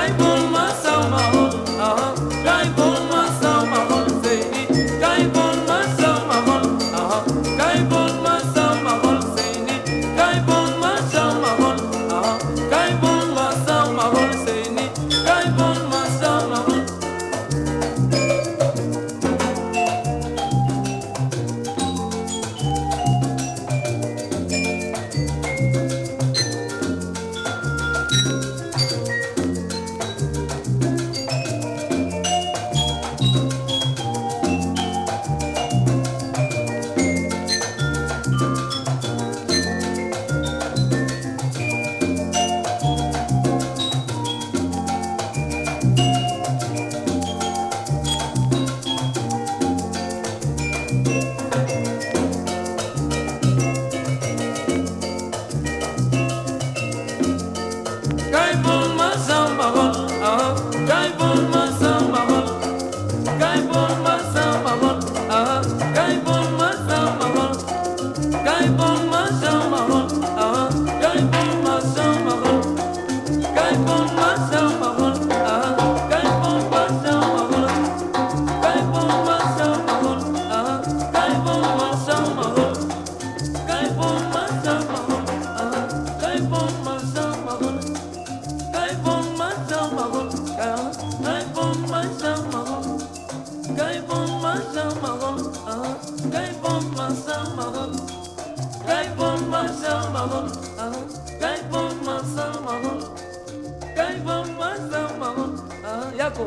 Ai, bom, mas alma, Yako.